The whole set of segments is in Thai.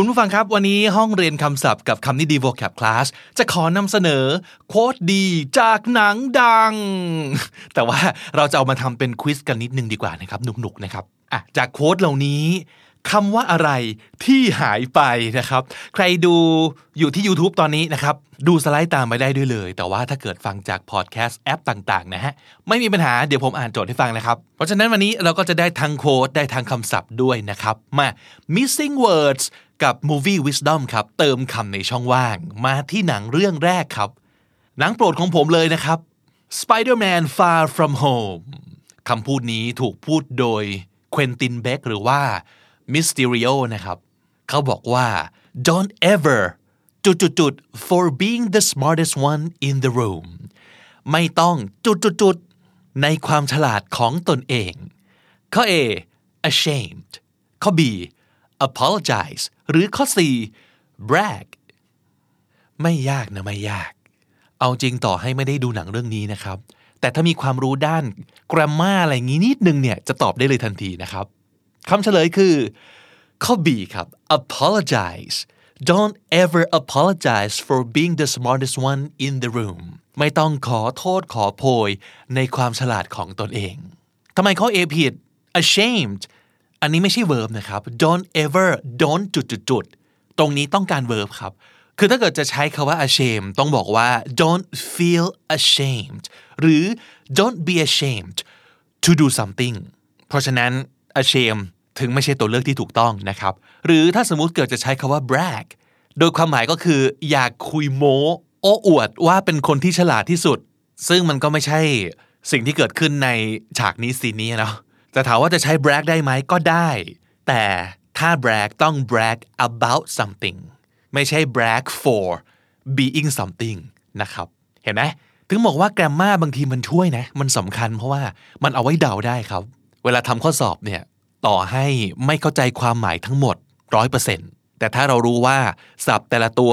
คุณผู้ฟังครับ วันนี้ห้องเรียนคำศัพท์กับคำนี้ดี vocab class จะขอนำเสนอ quote ดีจากหนังดัง แต่ว่าเราจะเอามาทำเป็น quiz กันนิดนึงดีกว่านะครับหนุกๆนะครับอะจาก quote เหล่านี้ คำว่าอะไรที่หายไปนะครับ ใครดูอยู่ที่ YouTube ตอนนี้นะครับ ดูสไลด์ตามไปได้ด้วยเลย แต่ว่าถ้าเกิดฟังจาก podcast app ต่าง ๆ นะฮะ ไม่มีปัญหาเดี๋ยวผมอ่านโจทย์ให้ฟังนะครับ เพราะฉะนั้นวันนี้เราก็จะได้ทั้ง quote ได้ทั้งคำศัพท์ด้วยนะครับ มา missing words กับ movie wisdom ครับ เติมคำในช่องว่าง มาที่หนังเรื่องแรกครับ หนังโปรดของผมเลยนะครับ Spider-Man Far From Home คำพูดนี้ถูกพูดโดยเควินตินเบกหรือว่า Mysterio นะครับเขาบอกว่า don't ever จุดจุดจุด for being the smartest one in the room ไม่ต้องจุดจุดจุดในความฉลาดของตนเอง ข้อ A ashamed ข้อ B apologize หรือข้อ C brag ไม่ยากนะไม่ยาก เอาจริงต่อให้ไม่ได้ดูหนังเรื่องนี้นะครับ แต่ถ้ามีความรู้ด้าน grammar อะไรงี้นิดนึงเนี่ยจะตอบได้เลยทันทีนะครับ คำเฉลยคือข้อ B ครับ apologize don't ever apologize for being the smartest one in the room ไม่ต้องขอโทษขอโพยในความฉลาดของตนเองทำไมข้อ A ผิด ashamed อันนี้ไม่ใช่ verb นะครับ don't ever don't จุดจุดจุดตรงนี้ต้องการ verb ครับ คือถ้าเกิดจะใช้คาว่า ashamed ต้องบอกว่า don't feel ashamed หรือ don't be ashamed to do something เพราะฉะนั้น ashamed ถึงไม่ใช่ตัวเลือกที่ถูกต้องนะครับ หรือถ้าสมมุติเกิดจะใช้คาว่า brag โดยความหมายก็คือ อยากคุยโม้โอ้อวดว่าเป็นคนที่ฉลาดที่สุด ซึ่งมันก็ไม่ใช่สิ่งที่เกิดขึ้นในฉากนี้ซีนนี้เนาะจะถามว่าจะใช้ brag ได้ไหมก็ได้ แต่ถ้า brag ต้อง brag about something ไม่ใช่ brag for being something นะครับ เห็นไหมถึงบอกว่าแกรมมาบางทีมันช่วยนะ มันสำคัญเพราะว่ามันเอาไว้เดาได้ครับ เวลาทำข้อสอบเนี่ย ต่อให้ไม่เข้าใจความหมายทั้งหมด100%แต่ถ้าเรารู้ว่าศัพท์แต่ละตัว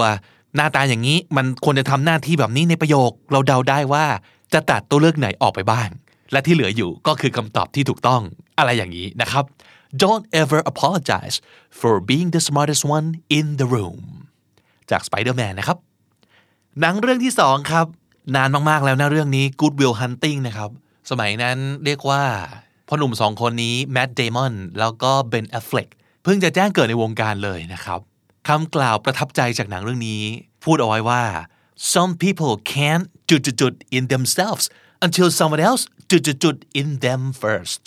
หน้าตาอย่างนี้มันควรจะทำหน้าที่แบบนี้ในประโยค เราเดาได้ว่าจะตัดตัวเลือกไหนออกไปบ้าง และที่เหลืออยู่ก็คือคำตอบที่ถูกต้องอะไรอย่างนี้นะครับ Don't ever apologize for being the smartest one in the room จาก Spider-Man นะครับ หนังเรื่องที่สองครับ นานมากๆแล้วนะเรื่องนี้ Good Will Hunting นะครับ สมัยนั้นเรียกว่า พ่อหนุ่มสองคนนี้แม t เดมอนแล้วก็เบนแอฟเฟล็กเพิ่งจะแจ้งเกิดในวงการเลยนะครับคำกล่าวประทับใจจากหนังเรื่องนี้ พูดเอาไว้ว่า some people can't จุดจุด in themselves until someone else จุดจุด in them first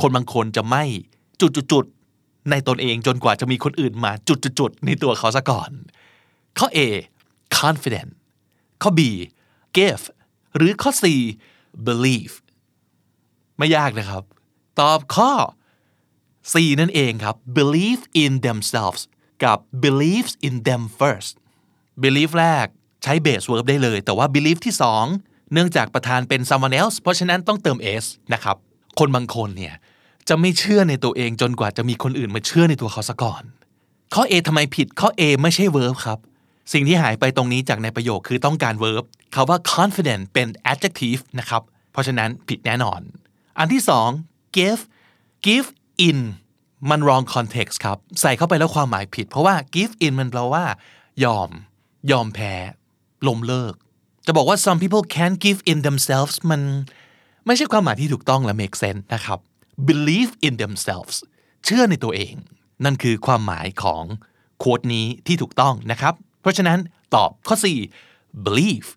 คนบางคนจะไม่จุดจุดในตนเองจนกว่าจะมีคนอื่นมาจุดจุดในตัวเขาซะก่อน ข้อ A confident ข้อ B give หรือข้อ C believe ไม่ยากนะครับ ตอบข้อ C นั่นเองครับ believe in themselves กับ believes in them first believe แรกใช้ base verb ได้เลย แต่ว่า believe ที่ 2 เนื่องจากประธานเป็น someone else เพราะฉะนั้นต้องเติม s นะครับ คนบางคนเนี่ย จะไม่เชื่อในตัวเองจนกว่าจะมีคนอื่นมาเชื่อในตัวเขาซะก่อน ข้อ A ทำไมผิดข้อ A ไม่ใช่ verb ครับ สิ่งที่หายไปตรงนี้จากในประโยคคือต้องการ verb คาว่า confident เป็น adjective นะครับ เพราะฉะนั้นผิดแน่นอน อันที่สอง give give in มัน wrong context ครับ ใส่เข้าไปแล้วความหมายผิด เพราะว่า give in มันแปลว่า ยอม ยอมแพ้ล้มเลิก จะบอกว่า some people can't give in themselves มันไม่ใช่ความหมายที่ถูกต้องและ make sense นะครับ believe in themselves เชื่อในตัวเอง นั่นคือความหมายของโค้ดนี้ที่ถูกต้องนะครับ เพราะฉะนั้นตอบข้อ 4 believe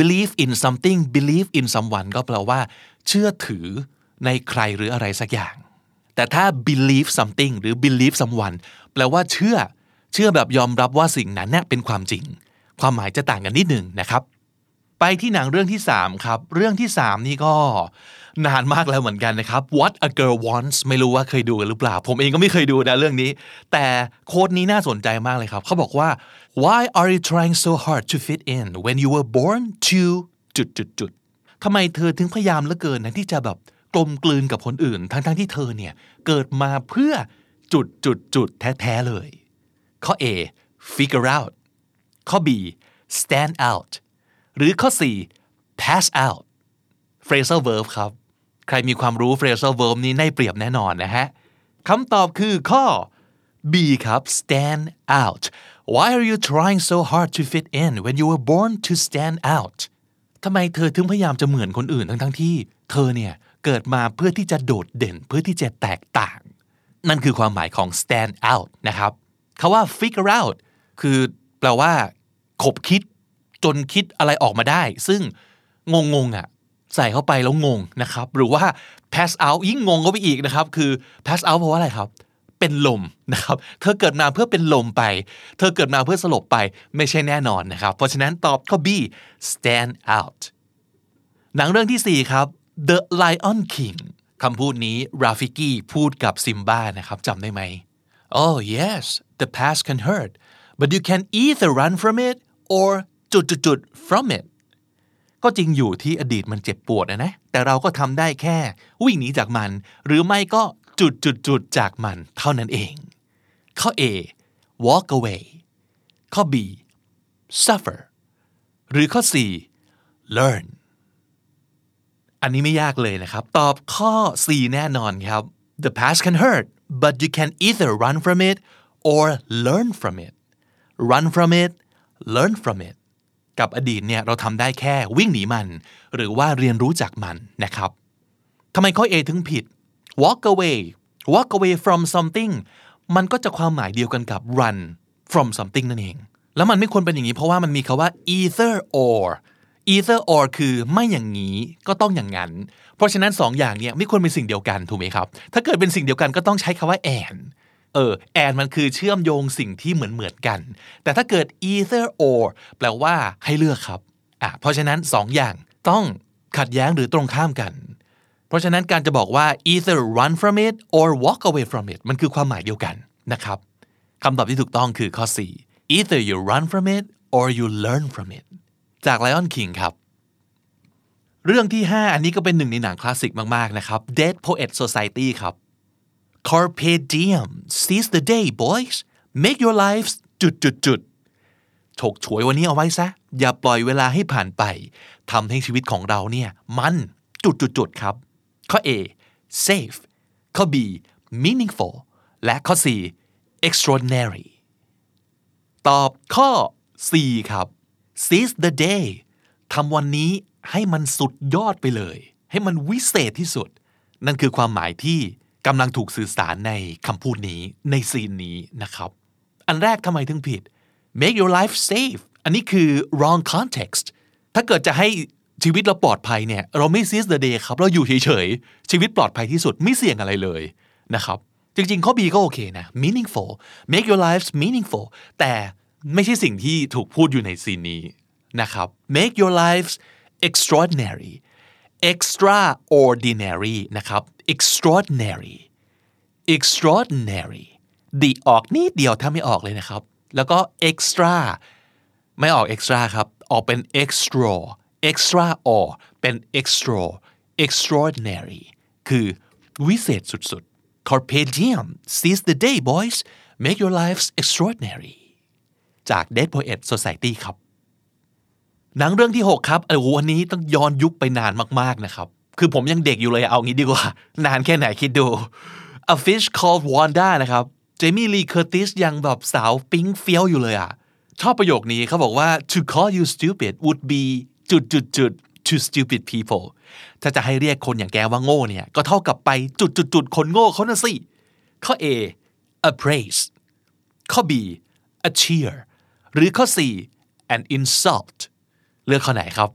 believe in something believe in someone ก็แปลว่า เชื่อถือในใครหรืออะไรสักอย่าง แต่ถ้า believe something หรือ believe someone แปลว่าเชื่อ เชื่อแบบยอมรับว่าสิ่งนั้นเนี่ยเป็นความจริง ความหมายจะต่างกันนิดหนึ่งนะครับ ไปที่หนังเรื่องที่ 3 ครับ เรื่องที่ 3 นี่ก็นานมากแล้วเหมือนกันนะครับ What a Girl Wants ไม่รู้ว่าเคยดูกันหรือเปล่า ผมเองก็ไม่เคยดูนะเรื่องนี้ แต่โค้ดนี้น่าสนใจมากเลยครับ เขาบอกว่า Why are you trying so hard to fit in when you were born to จุดจุดจุด ทำไมเธอถึงพยายามเหลือเกินนะที่จะแบบกลมกลืนกับคนอื่น ทั้งๆทที่เธอเนี่ยเกิดมาเพื่อจุดจุดจุดแท้ๆเลย ข้อ A figure out ข้อ B stand out หรือข้อ C pass out phrasal verb ครับ ใครมีความรู้ phrasal verb นี้ได้เปรียบแน่นอนนะฮะคำตอบคือข้อ B ครับ stand out Why are you trying so hard to fit in when you were born to stand out ทำไมเธอถึงพยายามจะเหมือนคนอื่นทั้งๆทที่เธอเนี่ยเกิดมาเพื่อที่จะโดดเด่น เพื่อที่จะแตกต่าง นั่นคือความหมายของ stand out นะครับคาว่า figure out คือแปลว่าขบคิดจนคิดอะไรออกมาได้ ซึ่งงงงอะใส่เข้าไปแล้วงงนะครับ หรือว่า pass out ยิ่งงงก็ไปอีกนะครับ คือ pass out เพราะว่าอะไรครับ เป็นลมนะครับ เธอเกิดมาเพื่อเป็นลมไป เธอเกิดมาเพื่อสลบไปไม่ใช่แน่นอนนะครับ เพราะฉะนั้นตอบข้อ B stand out หนังเรื่องที่ 4 ครับ The Lion King คำพูดนี้ราฟิกี้พูดกับซิมบ้านะครับจำได้ไหม Oh yes the past can hurt but you can either run from it or จุดจุด from it ก็จริงอยู่ที่อดีตมันเจ็บปวดนะนะ แต่เราก็ทำได้แค่วิ่งหนีจากมัน หรือไม่ก็ จุดจุดจุดจากมันเท่านั้นเอง ข้อ A walk away ข้อ B suffer หรือข้อ C learn อันนี้ไม่ยากเลยนะครับ ตอบข้อ C แน่นอนครับ the past can hurt but you can either run from it or learn from it run from it learn from it กับอดีตเนี่ยเราทำได้แค่วิ่งหนีมัน หรือว่าเรียนรู้จากมันนะครับทำไมข้อ A ถึงผิด walk away walk away from something มันก็จะความหมายเดียวกันกับ run from something นั่นเอง แล้วมันไม่ควรเป็นอย่างนี้เพราะว่ามันมีคาว่า either or either or คือไม่อย่างนี้ก็ต้องอย่างนั้น เพราะฉะนั้นสองอย่างเนี่ยไม่ควรเป็นสิ่งเดียวกันถูกไหมครับ ถ้าเกิดเป็นสิ่งเดียวกันก็ต้องใช้คาว่า and เออ and มันคือเชื่อมโยงสิ่งที่เหมือนเหมือนกัน แต่ถ้าเกิด either or แปลว่าให้เลือกครับอะเพราะฉะนั้นสองอย่างต้องขัดแย้งหรือตรงข้ามกัน เพราะฉะนั้นการจะบอกว่า either run from it or walk away from it มันคือความหมายเดียวกันนะครับคำตอบที่ถูกต้องคือข้อ 4 either you run from it or you learn from it จาก Lion King ครับ เรื่องที่ 5 อันนี้ก็เป็นหนึ่งในหนังคลาสสิกมาก ๆ นะครับ Dead Poet Society ครับ Carpe diem seize the day boys make your lives จุดจุดจุดฉกฉวยวันนี้เอาไว้ซะ อย่าปล่อยเวลาให้ผ่านไปทำให้ชีวิตของเราเนี่ย มันจุดจุดจุดครับ ข้อ A safe ข้อ B meaningful และข้อ C extraordinary ตอบข้อ C ครับ seize the day ทำวันนี้ให้มันสุดยอดไปเลย ให้มันวิเศษที่สุด นั่นคือความหมายที่กำลังถูกสื่อสารในคำพูดนี้ในซีนนี้นะครับ อันแรกทำไมถึงผิด make your life safe อันนี้คือ wrong context ถ้าเกิดจะให้ ชีวิตเราปลอดภัยเนี่ยเราไม่ seize the day ครับเราอยู่เฉยๆ ชีวิตปลอดภัยที่สุดไม่เสี่ยงอะไรเลยนะครับ จริงๆ ข้อ B ก็โอเคนะ meaningful make your lives meaningful แต่ไม่ใช่สิ่งที่ถูกพูดอยู่ในซีนนี้นะครับ make your lives extraordinary extraordinary นะครับ extraordinary extraordinary ดีออกนิดเดียวถ้าไม่ออกเลยนะครับ แล้วก็ extra ไม่ออก extra ครับ ออกเป็น extra extra or เป็น extra extraordinary คือวิเศษสุดๆ carpe diem seize the day boys make your lives extraordinary จาก Dead Poet Society ครับ หนังเรื่องที่ 6 ครับ โอ้โหอันนี้ต้องย้อนยุคไปนานมากๆนะครับ คือผมยังเด็กอยู่เลยเอางี้ดีกว่า นานแค่ไหนคิดดู A Fish Called Wanda นะครับเจมี่ลีเคอร์ติสยังแบบสาวปิ๊งเฟี้ยวอยู่เลยอะ ชอบประโยคนี้เขาบอกว่า to call you stupid would be จุดจุดจุด to stupid people ถ้าจะให้เรียกคนอย่างแกว่าโง่เนี่ย ก็เท่ากับไปจุดจุดจุดคนโง่เขาน่ะสิ ข้อ A a praise ข้อ B a cheer หรือข้อ C an insult เลือกข้อไหนครับ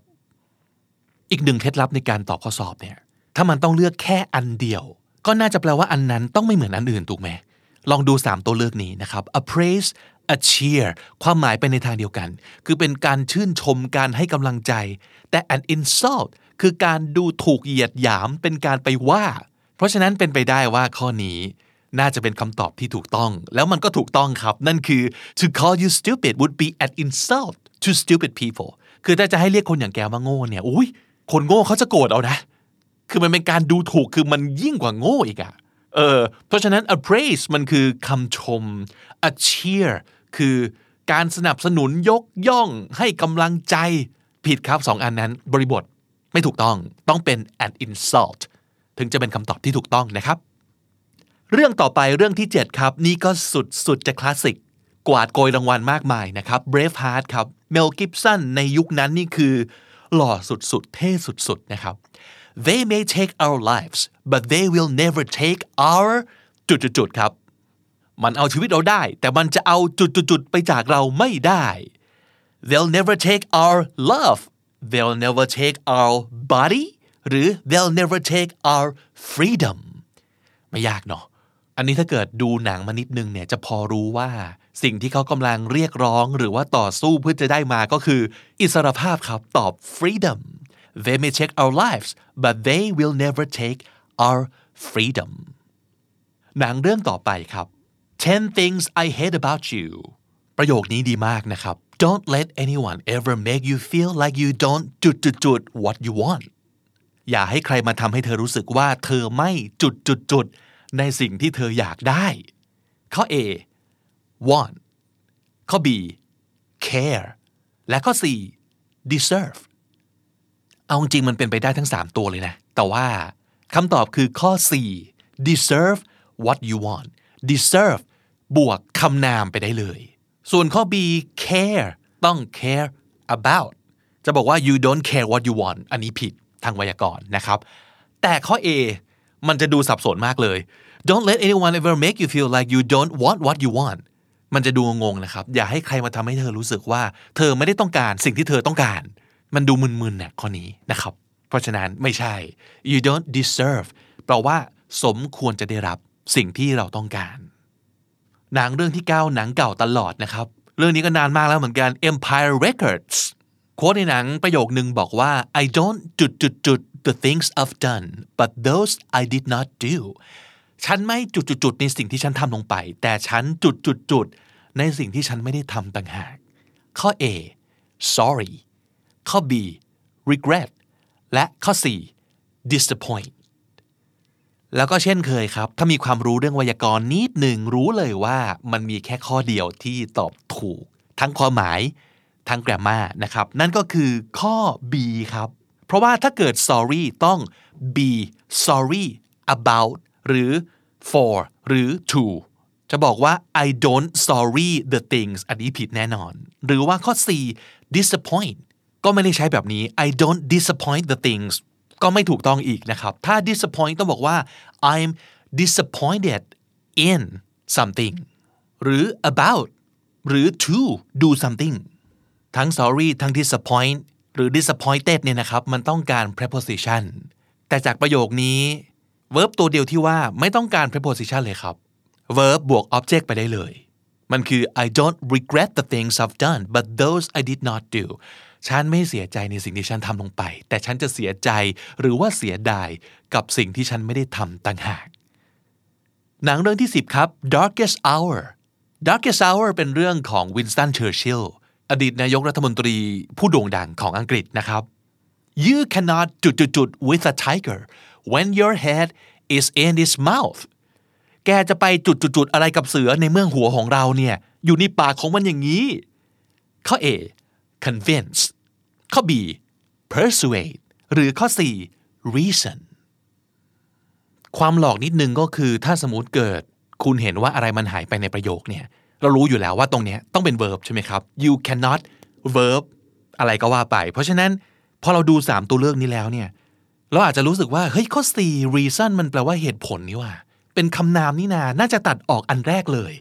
อีกหนึ่งเคล็ดลับในการตอบข้อสอบเนี่ย ถ้ามันต้องเลือกแค่อันเดียว ก็น่าจะแปลว่าอันนั้นต้องไม่เหมือนอันอื่นถูกไหม ลองดู 3 ตัวเลือกนี้นะครับ a praise a cheer ความหมายไปในทางเดียวกัน คือเป็นการชื่นชมการให้กำลังใจ แต่ an insult คือการดูถูกเหยียดหยามเป็นการไปว่า เพราะฉะนั้นเป็นไปได้ว่าข้อนี้ น่าจะเป็นคำตอบที่ถูกต้อง แล้วมันก็ถูกต้องครับ นั่นคือ to call you stupid would be an insult to stupid people คือถ้าจะให้เรียกคนอย่างแกว่าโง่เนี่ยอุ้ยคนโง่เขาจะโกรธเอานะ คือมันเป็นการดูถูกคือมันยิ่งกว่าโง่อีกอะเออเพราะฉะนั้น a praise มันคือคำชม a cheer คือ การสนับสนุนยกย่องให้กำลังใจผิดครับสองอันนั้นบริบทไม่ถูกต้องต้องเป็น an insult ถึงจะเป็นคำตอบที่ถูกต้องนะครับ เรื่องต่อไปเรื่องที่ 7 ครับ นี่ก็สุดสุดจะคลาสสิก กวาดโกยรางวัลมากมายนะครับ Braveheart ครับเมลกิฟสันในยุคนั้นนี่คือ หล่อสุดๆ เท่สุดๆ นะครับ They may take our lives but they will never take our จุดๆครับ มันเอาชีวิตเราได้ แต่มันจะเอาจุดๆไปจากเราไม่ได้ They'll never take our love They'll never take our body หรือ They'll never take our freedom ไม่ยากเนาะอันนี้ถ้าเกิดดูหนังมานิดนึงเนี่ยจะพอรู้ว่าสิ่งที่เขากำลังเรียกร้องหรือว่าต่อสู้เพื่อจะได้มาก็คือ อิสรภาพครับตอบ freedom they may take our lives but they will never take our freedom หนังเรื่องต่อไปครับ 10 things I hate about you ประโยคนี้ดีมากนะครับ don't let anyone ever make you feel like you don't จุดจุดจุด what you want อย่าให้ใครมาทำให้เธอรู้สึกว่าเธอไม่จุดจุดจุดในสิ่งที่เธออยากได้ ข้อ A want ข้อ B care และข้อ C deserve เอาจริงมันเป็นไปได้ทั้ง 3 ตัวเลยนะ แต่ว่าคำตอบคือข้อ C deserve what you want deserve บวกคำนามไปได้เลย ส่วนข้อ B care ต้อง care about จะบอกว่า you don't care what you want อันนี้ผิดทางไวยากรณ์นะครับ แต่ข้อ A มันจะดูสับสนมากเลย don't let anyone ever make you feel like you don't want what you want มันจะดูงงนะครับ อย่าให้ใครมาทำให้เธอรู้สึกว่า เธอไม่ได้ต้องการสิ่งที่เธอต้องการ มันดูมึนๆเนี่ยข้อนี้นะครับ เพราะฉะนั้นไม่ใช่ you don't deserve แปลว่า สมควรจะได้รับสิ่งที่เราต้องการ หนังเรื่องที่9หนังเก่าตลอดนะครับ เรื่องนี้ก็นานมากแล้วเหมือนกัน Empire Records โค้ดในหนังประโยคนึงบอกว่า I don't จุดจุดจุด the things I've done but those I did not do ฉันไม่จุดจุดจุดในสิ่งที่ฉันทำลงไป แต่ฉันจุดจุดจุดในสิ่งที่ฉันไม่ได้ทำต่างหาก ข้อ A sorry ข้อ B regret และข้อ C disappoint แล้วก็เช่นเคยครับ ถ้ามีความรู้เรื่องไวยากรณ์นิดหนึ่งรู้เลยว่ามันมีแค่ข้อเดียวที่ตอบถูก ทั้งความหมายทั้งแกรมมานะครับ นั่นก็คือข้อ B ครับ เพราะว่าถ้าเกิด sorry ต้อง be sorry about หรือ for หรือ to จะบอกว่า I don't sorry the things อันนี้ผิดแน่นอน หรือว่าข้อ C disappoint ก็ไม่ได้ใช้แบบนี้ I don't disappoint the things ก็ไม่ถูกต้องอีกนะครับ ถ้า disappoint ต้องบอกว่า I'm disappointed in something หรือ about หรือ to do something ทั้ง sorry ทั้ง disappoint หรือ disappointed เนี่ยนะครับ มันต้องการ preposition แต่จากประโยคนี้ verb ตัวเดียวที่ว่าไม่ต้องการ preposition เลยครับ verb บวก object ไปได้เลย มันคือ I don't regret the things I've done but those I did not do ฉันไม่เสียใจในสิ่งที่ฉันทำลงไป แต่ฉันจะเสียใจหรือว่าเสียดายกับสิ่งที่ฉันไม่ได้ทำต่างหาก หนังเรื่องที่ 10 ครับ Darkest Hour Darkest Hour เป็นเรื่องของ Winston Churchill อดีตนายกรัฐมนตรีผู้โด่งดังของอังกฤษนะครับ You cannot จุดจุดจุด with a tiger when your head is in its mouth แกจะไปจุดจุดจุดอะไรกับเสือในเมืองหัวของเราเนี่ย อยู่ในปากของมันอย่างนี้ ข้อ A convince ข้อ B persuade หรือข้อ C reason ความหลอกนิดนึงก็คือถ้าสมมติเกิดคุณเห็นว่าอะไรมันหายไปในประโยคเนี่ยเรารู้อยู่แล้วว่าตรงเนี้ยต้องเป็น verb ใช่ไหมครับ you cannot verb อะไรก็ว่าไป เพราะฉะนั้นพอเราดู 3 ตัวเลือกนี้แล้วเนี่ยเราอาจจะรู้สึกว่าเฮ้ยข้อ C reason มันแปลว่าเหตุผลนี่ว่า เป็นคำนามนี่นา น่าจะตัดออกอันแรกเลย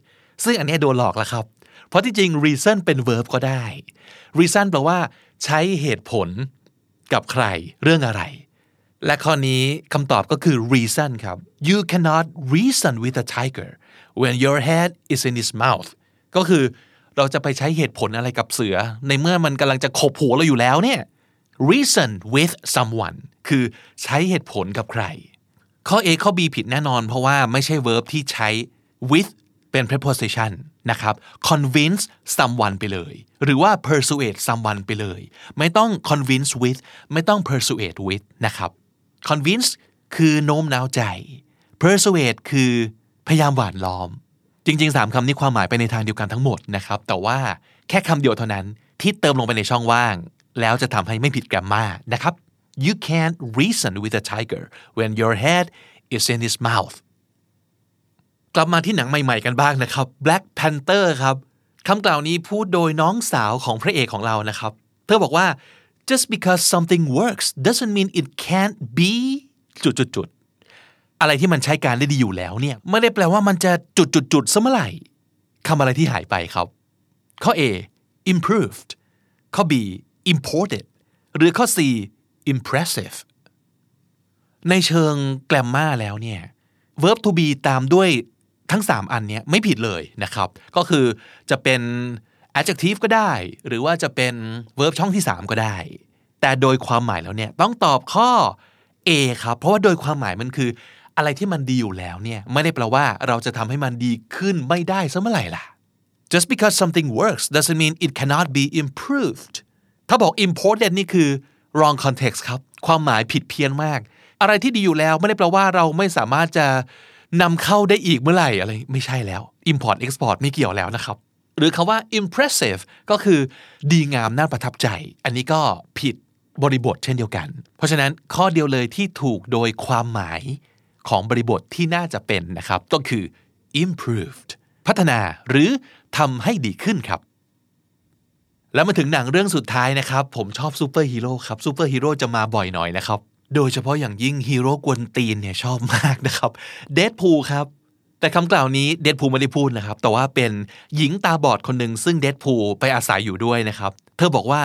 ซึ่งอันนี้โดนหลอกแล้วครับ เพราะที่จริง reason เป็น verb ก็ได้ reason แปลว่า ใช้เหตุผลกับใครเรื่องอะไร และข้อนี้คำตอบก็คือ reason ครับ you cannot reason with a tiger when your head is in its mouth ก็คือเราจะไปใช้เหตุผลอะไรกับเสือ ในเมื่อมันกำลังจะขบหัวเราอยู่แล้วเนี่ย reason with someone คือใช้เหตุผลกับใคร ข้อ A ข้อ B ผิดแน่นอน เพราะว่าไม่ใช่ verb ที่ใช้ with เป็น preposition นะครับ convince someone ไปเลย หรือว่า persuade someone ไปเลย ไม่ต้อง convince with ไม่ต้อง persuade with นะครับ convince คือโน้มน้าวใจ persuade คือพยายามหวานล้อม จริงๆ 3คำนี้ความหมายไปในทางเดียวกันทั้งหมดนะครับ แต่ว่าแค่คำเดียวเท่านั้นที่เติมลงไปในช่องว่าง แล้วจะทำให้ไม่ผิดแกรมมานะครับ you can't reason with a tiger when your head is in his mouth กลับมาที่หนังใหม่ ๆ กันบ้างนะครับ Black Panther ครับคำกล่าวนี้พูดโดยน้องสาวของพระเอกของเรานะครับ เธอบอกว่า just because something works doesn't mean it can't be จุดๆอะไรที่มันใช้การได้ดีอยู่แล้วเนี่ยไม่ได้แปลว่ามันจะจุดๆๆซะเมื่อไหร่คำอะไรที่หายไปครับ ข้อ A improved ข้อ B imported หรือข้อ C impressive ในเชิงแกรมมาแล้วเนี่ย verb to be ตามด้วย ทั้ง 3 อันเนี้ยไม่ผิดเลยนะครับ ก็คือจะเป็น adjective ก็ได้ หรือว่าจะเป็น verb ช่องที่ 3 ก็ได้ แต่โดยความหมายแล้วเนี่ยต้องตอบข้อ A ครับเพราะว่าโดยความหมายมันคือ อะไรที่มันดีอยู่แล้วเนี่ยไม่ได้แปลว่าเราจะทำให้มันดีขึ้นไม่ได้ซะเมื่อไหร่ล่ะ just because something works doesn't mean it cannot be improved ถ้าบอก imported นี่คือ wrong context ครับ ความหมายผิดเพี้ยนมาก อะไรที่ดีอยู่แล้วไม่ได้แปลว่าเราไม่สามารถจะ นำเข้าได้อีกเมื่อไหร่อะไรไม่ใช่แล้ว import export ไม่เกี่ยวแล้วนะครับ หรือคาว่า impressive ก็คือดีงามน่าประทับใจ อันนี้ก็ผิดบริบทเช่นเดียวกัน เพราะฉะนั้นข้อเดียวเลยที่ถูกโดยความหมายของบริบทที่น่าจะเป็นนะครับ ก็คือ improved พัฒนาหรือทำให้ดีขึ้นครับ แล้วมาถึงหนังเรื่องสุดท้ายนะครับ ผมชอบซูเปอร์ฮีโร่ครับซูเปอร์ฮีโร่จะมาบ่อยหน่อยนะครับ โดยเฉพาะอย่างยิ่งฮีโร่กวนตีนเนี่ยชอบมากนะครับเดดพูลครับ แต่คำกล่าวนี้เดดพูลไม่ได้พูดนะครับ แต่ว่าเป็นหญิงตาบอดคนหนึ่งซึ่งเดดพูลไปอาศัยอยู่ด้วยนะครับ เธอบอกว่า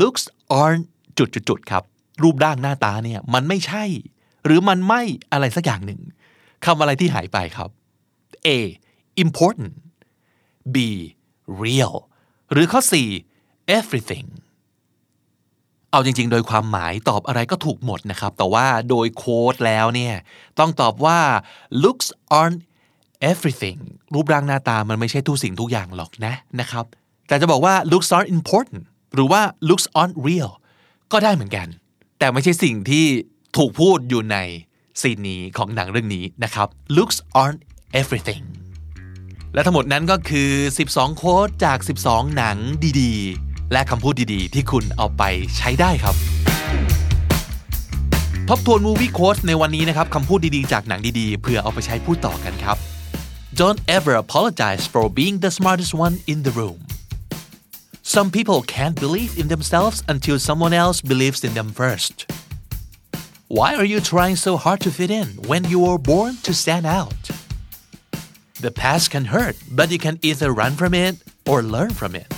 looks aren't จุดๆๆครับ รูปร่างหน้าตาเนี่ยมันไม่ใช่ หรือมันไม่อะไรสักอย่างหนึ่งคำอะไรที่หายไปครับ A important B real หรือข้อ 4 everything เอาจริง ๆ โดยความหมายตอบอะไรก็ถูกหมดนะครับ แต่ว่าโดยโค้ดแล้วเนี่ย ต้องตอบว่า looks aren't everything รูปร่างหน้าตามันไม่ใช่ทุกสิ่งทุกอย่างหรอกนะนะครับ แต่จะบอกว่า looks aren't important หรือว่า looks aren't real ก็ได้เหมือนกัน แต่ไม่ใช่สิ่งที่ถูกพูดอยู่ในซีนนี้ของหนังเรื่องนี้นะครับ looks aren't everything และทั้งหมดนั้นก็คือ 12 โค้ดจาก 12 หนังดีๆ และคำพูดดีๆ ที่คุณเอาไปใช้ได้ครับทบทวนมูวี่โค้ดในวันนี้นะครับคำพูดดีๆ จากหนังดีๆ เพื่อเอาไปใช้พูดต่อกันครับ Don't ever apologize for being the smartest one in the room Some people can't believe in themselves until someone else believes in them first Why are you trying so hard to fit in when you were born to stand out The past can hurt, but you can either run from it or learn from it.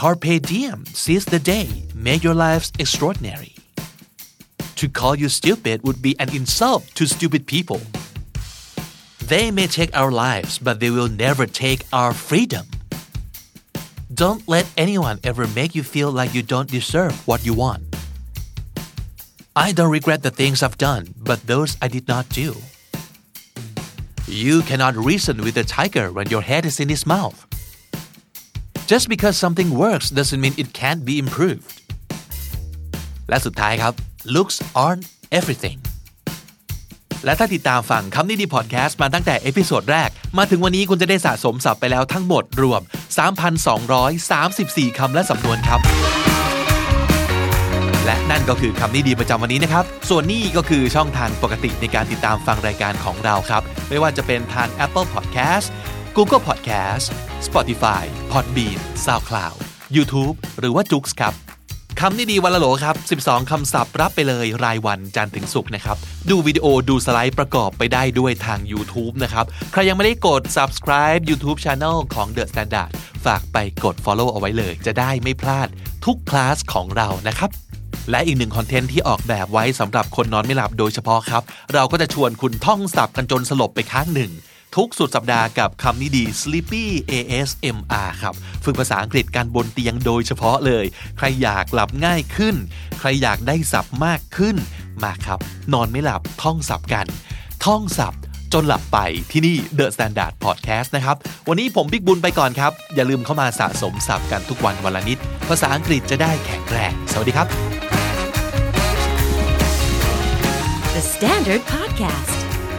Carpe diem, seize the day, make your lives extraordinary. To call you stupid would be an insult to stupid people. They may take our lives, but they will never take our freedom. Don't let anyone ever make you feel like you don't deserve what you want. I don't regret the things I've done, but those I did not do. You cannot reason with a tiger when your head is in his mouth. Just because something works doesn't mean it can't be improved. และสุดท้ายครับ looks aren't everything และถ้าติดตามฟังคำนี้ดีพอดแคสต์มาตั้งแต่เอพิโซดแรก มาถึงวันนี้คุณจะได้สะสมศัพท์ไปแล้วทั้งหมดรวม 3,234 คำและสำนวนครับ และนั่นก็คือคำนี้ดีประจำวันนี้นะครับ ส่วนนี้ก็คือช่องทางปกติในการติดตามฟังรายการของเราครับ ไม่ว่าจะเป็นทาง Apple Podcast Google Podcast Spotify Podbean SoundCloud YouTube หรือว่า j o o x ครับคำนี้ดีวันละโหลครับ 12 คำศัพท์รับไปเลยรายวันจันทร์ถึงศุกร์นะครับ ดูวิดีโอดูสไลด์ประกอบไปได้ด้วยทาง YouTube นะครับ ใครยังไม่ได้กด subscribe YouTube Channel ของ The Standard ฝากไปกด follow เอาไว้เลย จะได้ไม่พลาดทุกคลาสของเรานะครับ และอีกหนึ่งคอนเทนต์ที่ออกแบบไว้สำหรับคนนอนไม่หลับโดยเฉพาะครับ เราก็จะชวนคุณท่องศัพท์กันจนสลบไปข้างหนึ่ง ทุกสุดสัปดาห์กับคำนี้ดี Sleepy ASMR ครับ ฝึกภาษาอังกฤษการบนเตียงโดยเฉพาะเลย ใครอยากหลับง่ายขึ้น ใครอยากได้สับมากขึ้น มาครับ นอนไม่หลับท่องสับกัน ท่องสับจนหลับไปที่นี่ The Standard Podcast นะครับ วันนี้ผมบิ๊กบุญไปก่อนครับ อย่าลืมเข้ามาสะสมสับกันทุกวันวันละนิด ภาษาอังกฤษจะได้แข็งแกร่งสวัสดีครับ The Standard Podcast